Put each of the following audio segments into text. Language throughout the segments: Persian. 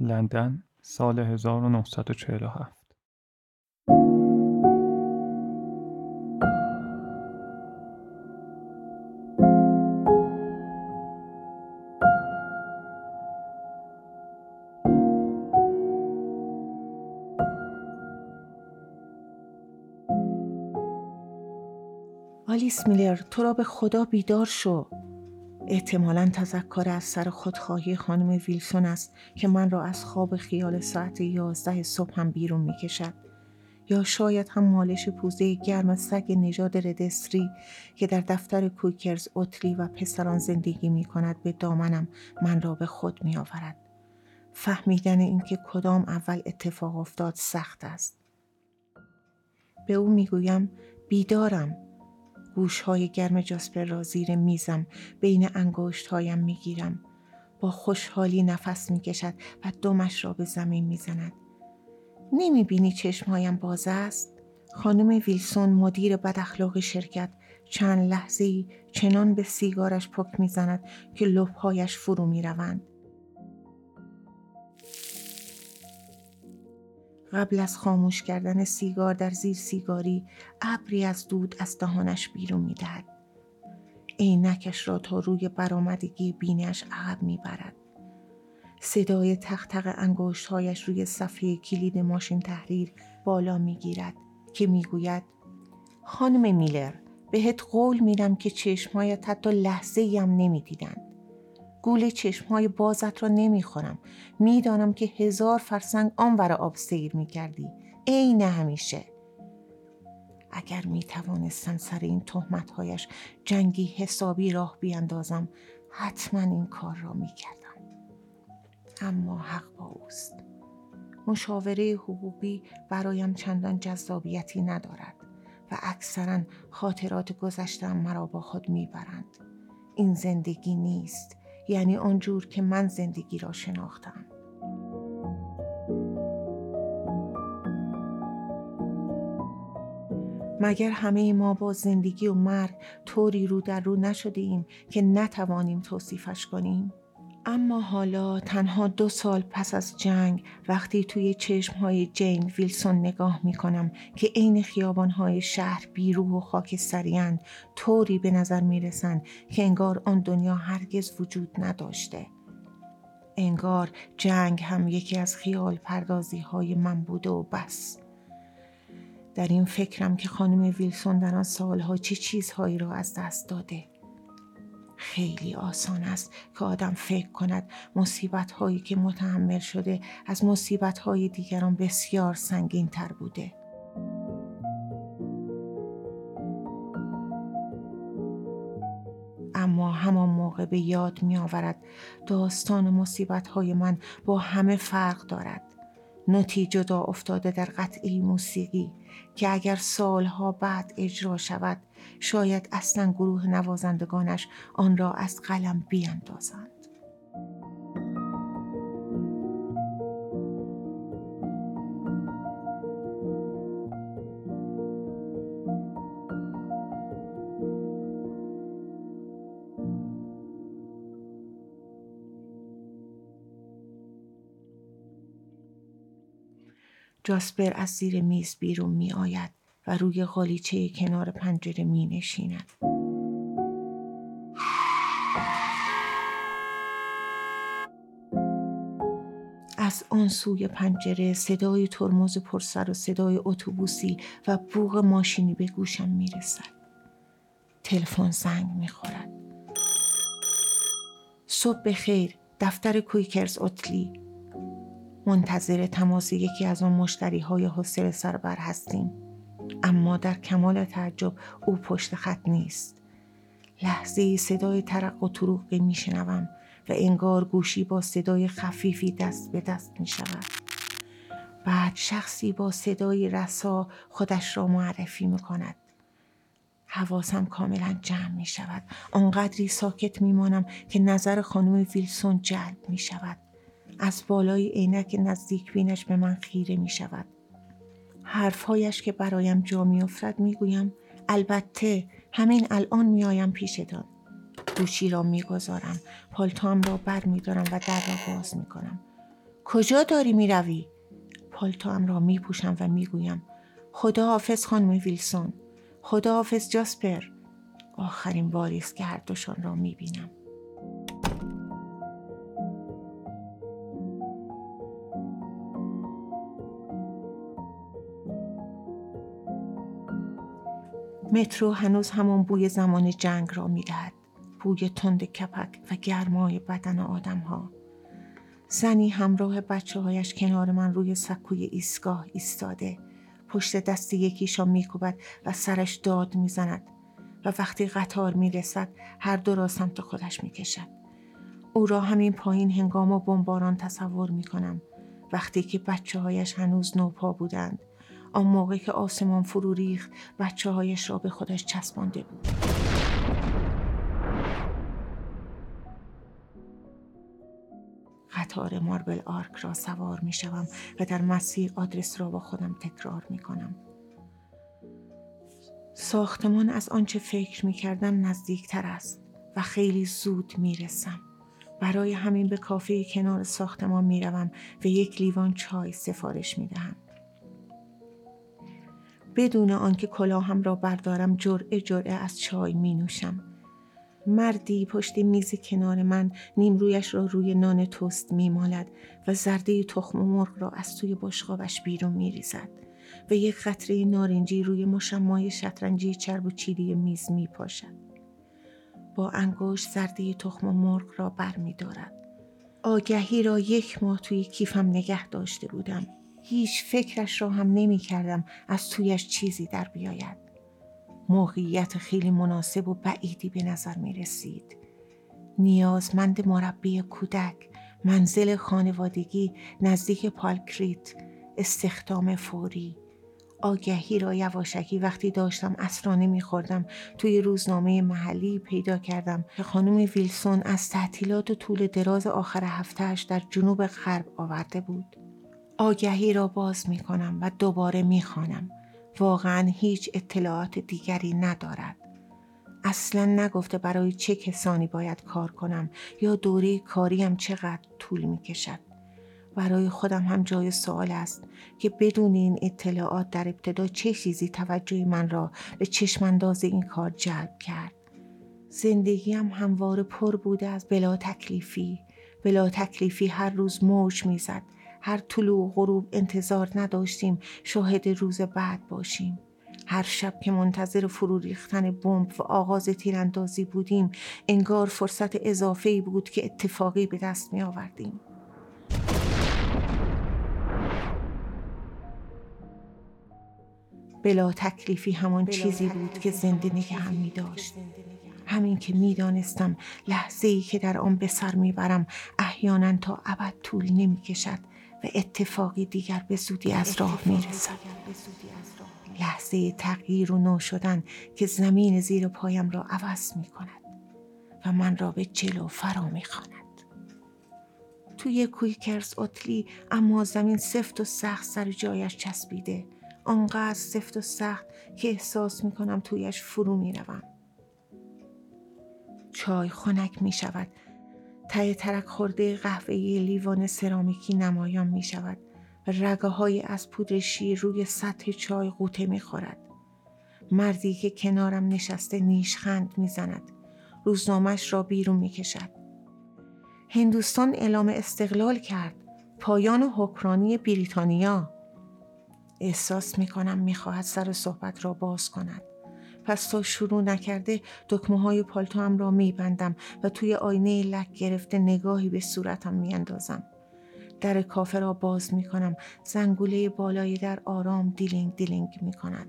لندن سال 1947 آلیس میلر تو را به خدا بیدار شو. احتمالا تذکر از سر خودخواهی خانم ویلسون است که من را از خواب خیال ساعت یازده صبح هم بیرون می کشد. یا شاید هم مالش پوزه گرم سگ نژاد ردستری که در دفتر کوکرز اتلی و پسران زندگی می کند به دامنم من را به خود می آورد. فهمیدن اینکه کدام اول اتفاق افتاد سخت است. به او می گویم بیدارم گوشهای گرم جاسپر را زیر میزم بین انگشت هایم می گیرم. با خوشحالی نفس می کشد و دمش را به زمین می زند. نمی بینی چشمهایم باز است؟ خانم ویلسون مدیر بد اخلاق شرکت چند لحظه ای چنان به سیگارش پک می‌زند که لبهایش فرو می قبل از خاموش کردن سیگار در زیر سیگاری ابری از دود از دهانش بیرون می‌دهد. عینکش را تا روی برآمدگی بینش عقب می‌برد. صدای تختق انگشتهایش روی صفحه کلید ماشین تحریر بالا می‌گیرد که می‌گوید خانم میلر بهت قول میدم که چشمهایت حتی لحظه ای هم نمی‌دیدند گول چشمهای بازت را نمی‌خورم می‌دانم که هزار فرسنگ آنور آب سیر می‌کردی عین همیشه اگر می توانستم سر این تهمتهایش جنگی حسابی راه بیاندازم حتما این کار را می کردم. اما حق با اوست. مشاوره حقوقی برایم چندان جذابیتی ندارد و اکثرا خاطرات گذشتم مرا با خود می‌برند. این زندگی نیست یعنی آنجور که من زندگی را شناختم مگر همه ما با زندگی و مرگ طوری رو در رو نشده ایم که نتوانیم توصیفش کنیم؟ اما حالا تنها دو سال پس از جنگ وقتی توی چشمهای جین ویلسون نگاه می کنم که عین خیابانهای شهر بیروح و خاکستریان طوری به نظر می رسند که انگار آن دنیا هرگز وجود نداشته. انگار جنگ هم یکی از خیال پردازی های من بوده و بس. در این فکرم که خانم ویلسون در آن سالها چه چیزهایی را از دست داده. خیلی آسان است که آدم فکر کند مصیبت هایی که متحمل شده از مصیبت های دیگران بسیار سنگین تر بوده. اما همان موقع به یاد می آورد داستان مصیبت های من با همه فرق دارد. نوتی جدا افتاده در قطعی موسیقی که اگر سالها بعد اجرا شود شاید اصلا گروه نوازندگانش آن را از قلم بیاندازند. جاسپر از زیر میز بیرون می آید و روی غالیچه کنار پنجره می نشیند. از آن سوی پنجره صدای ترمز پرسر و صدای اتوبوسی و بوغ ماشینی به گوشم می رسد. تلفن زنگ می خورد. صبح خیر دفتر کویکرز اتلی منتظر تماس یکی از آن مشتری های حسر سربر هستیم اما در کمال تعجب او پشت خط نیست لحظه صدای ترق و طروقی میشنوم و انگار گوشی با صدای خفیفی دست به دست می شود. بعد شخصی با صدای رسا خودش را معرفی می کند. حواسم کاملا جمع می شود. آنقدری ساکت می مانم که نظر خانم ویلسون جلب می شود. از بالای عینک نزدیک بینش به من خیره می شود. حرفهایش که برایم جا می افتد می گویم البته همین الان می آیم پیشتان. گوشی را می گذارم. پالتام را بر می دارم و در را باز می کنم. کجا داری می روی؟ پالتوام را می پوشم و می گویم خدا حافظ خانم ویلسون خدا حافظ جاسپر آخرین باری است که هر دوشان را می بینم مترو هنوز همان بوی زمان جنگ را می‌دهد. بوی تند کپک و گرمای بدن آدم ها. زنی همراه بچه هایش کنار من روی سکوی ایستگاه ایستاده. پشت دست یکیشا میکوبد و سرش داد می‌زند و وقتی قطار می‌رسد هر دو را سمت خودش می‌کشد. او را همین پایین هنگام و بمباران تصور می‌کنم. وقتی که بچه هایش هنوز نوپا بودند. آن موقع که آسمان فرو ریخت بچه هایش را به خودش چسبانده بود قطار ماربل آرک را سوار می و در مسیر آدرس را با خودم تکرار می کنم. ساختمان از آنچه فکر می کردم نزدیک تر است و خیلی زود می رسم. برای همین به کافه کنار ساختمان می روم و یک لیوان چای سفارش می دهم. بدون آنکه کلاهم را بردارم جرعه جرعه از چای می نوشم. مردی پشت میز کنار من نیمرویش را روی نان توست می مالد و زرده تخم مرغ را از توی بشقابش بیرون می ریزد و یک قطره نارنجی روی مشمای شطرنجی چرب و چیلی میز می پاشد. با انگشت زرده تخم مرغ را بر می دارد. آگهی را یک ماه توی کیفم نگه داشته بودم. هیچ فکرش را هم نمی کردم از تویش چیزی در بیاید. موقعیت خیلی مناسب و بعیدی به نظر می رسید. نیازمند مربی کودک، منزل خانوادگی نزدیک پالکریت، استخدام فوری. آگهی را یواشکی وقتی داشتم اسرانه میخوردم توی روزنامه محلی پیدا کردم که خانم ویلسون از تعطیلات و طول دراز آخر هفتهش در جنوب غرب آورده بود. آگهی را باز می کنم و دوباره می خانم. واقعا هیچ اطلاعات دیگری ندارد. اصلا نگفته برای چه کسانی باید کار کنم یا دوره کاریم چقدر طول می کشد. برای خودم هم جای سوال است که بدون این اطلاعات در ابتدا چه چیزی توجه من را به چشمانداز این کار جلب کرد. زندگیم همواره پر بوده از بلا تکلیفی. بلا تکلیفی هر روز موج می‌زد هر طلوع و غروب انتظار نداشتیم شاهد روز بعد باشیم. هر شب که منتظر فرو ریختن بمب و آغاز تیراندازی بودیم انگار فرصت اضافه ای بود که اتفاقی به دست می آوردیم. بلا تکلیفی همان چیزی بود که زنده نگه هم می داشت. همین که می‌دانستم لحظه ای که در آن به سر می‌برم احیانا تا ابد طول نمی کشد و اتفاقی دیگر به زودی از راه می رسد. لحظه تغییر و نو شدن که زمین زیر پایم را عوض می کند و من را به جلو فرا می خاند. توی کویکرز اتلی اما زمین سفت و سخت سر جایش چسبیده آنقدر سفت و سخت که احساس می کنم تویش فرو می روم. چای خنک می شود ته ترک خورده قهوه لیوان سرامیکی نمایان می شود و رگه های از پودر شیر روی سطح چای قوطه می خورد. مردی که کنارم نشسته نیشخند می زند. روزنامش را بیرون می کشد. هندوستان اعلام استقلال کرد. پایان حکرانی بریتانیا. احساس می کنم می خواهد سر صحبت را باز کند. پس تا شروع نکرده دکمه های پالتو هم را میبندم و توی آینه لک گرفته نگاهی به صورتم میاندازم. در کافه را باز می کنم. زنگوله بالای در آرام دیلینگ دیلینگ می کند.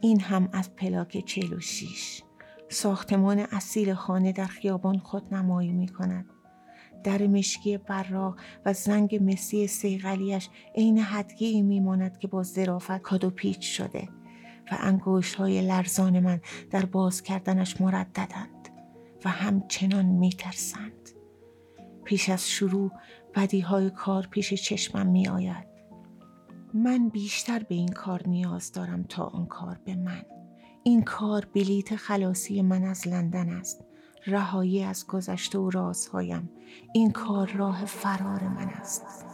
این هم از پلاک 46 ساختمان اصیل خانه در خیابان خود نمایی می کند. در مشکی براق و زنگ مسی صیقلیش عین هدیه میماند که با ظرافت کادو پیچ شده و انگوش های لرزان من در باز کردنش مرددند و همچنان میترسند پیش از شروع بدی های کار پیش چشمم می آید. من بیشتر به این کار نیاز دارم تا آن کار به من. این کار بلیت خلاصی من از لندن است. رهایی از گذشته و رازهایم. این کار راه فرار من است.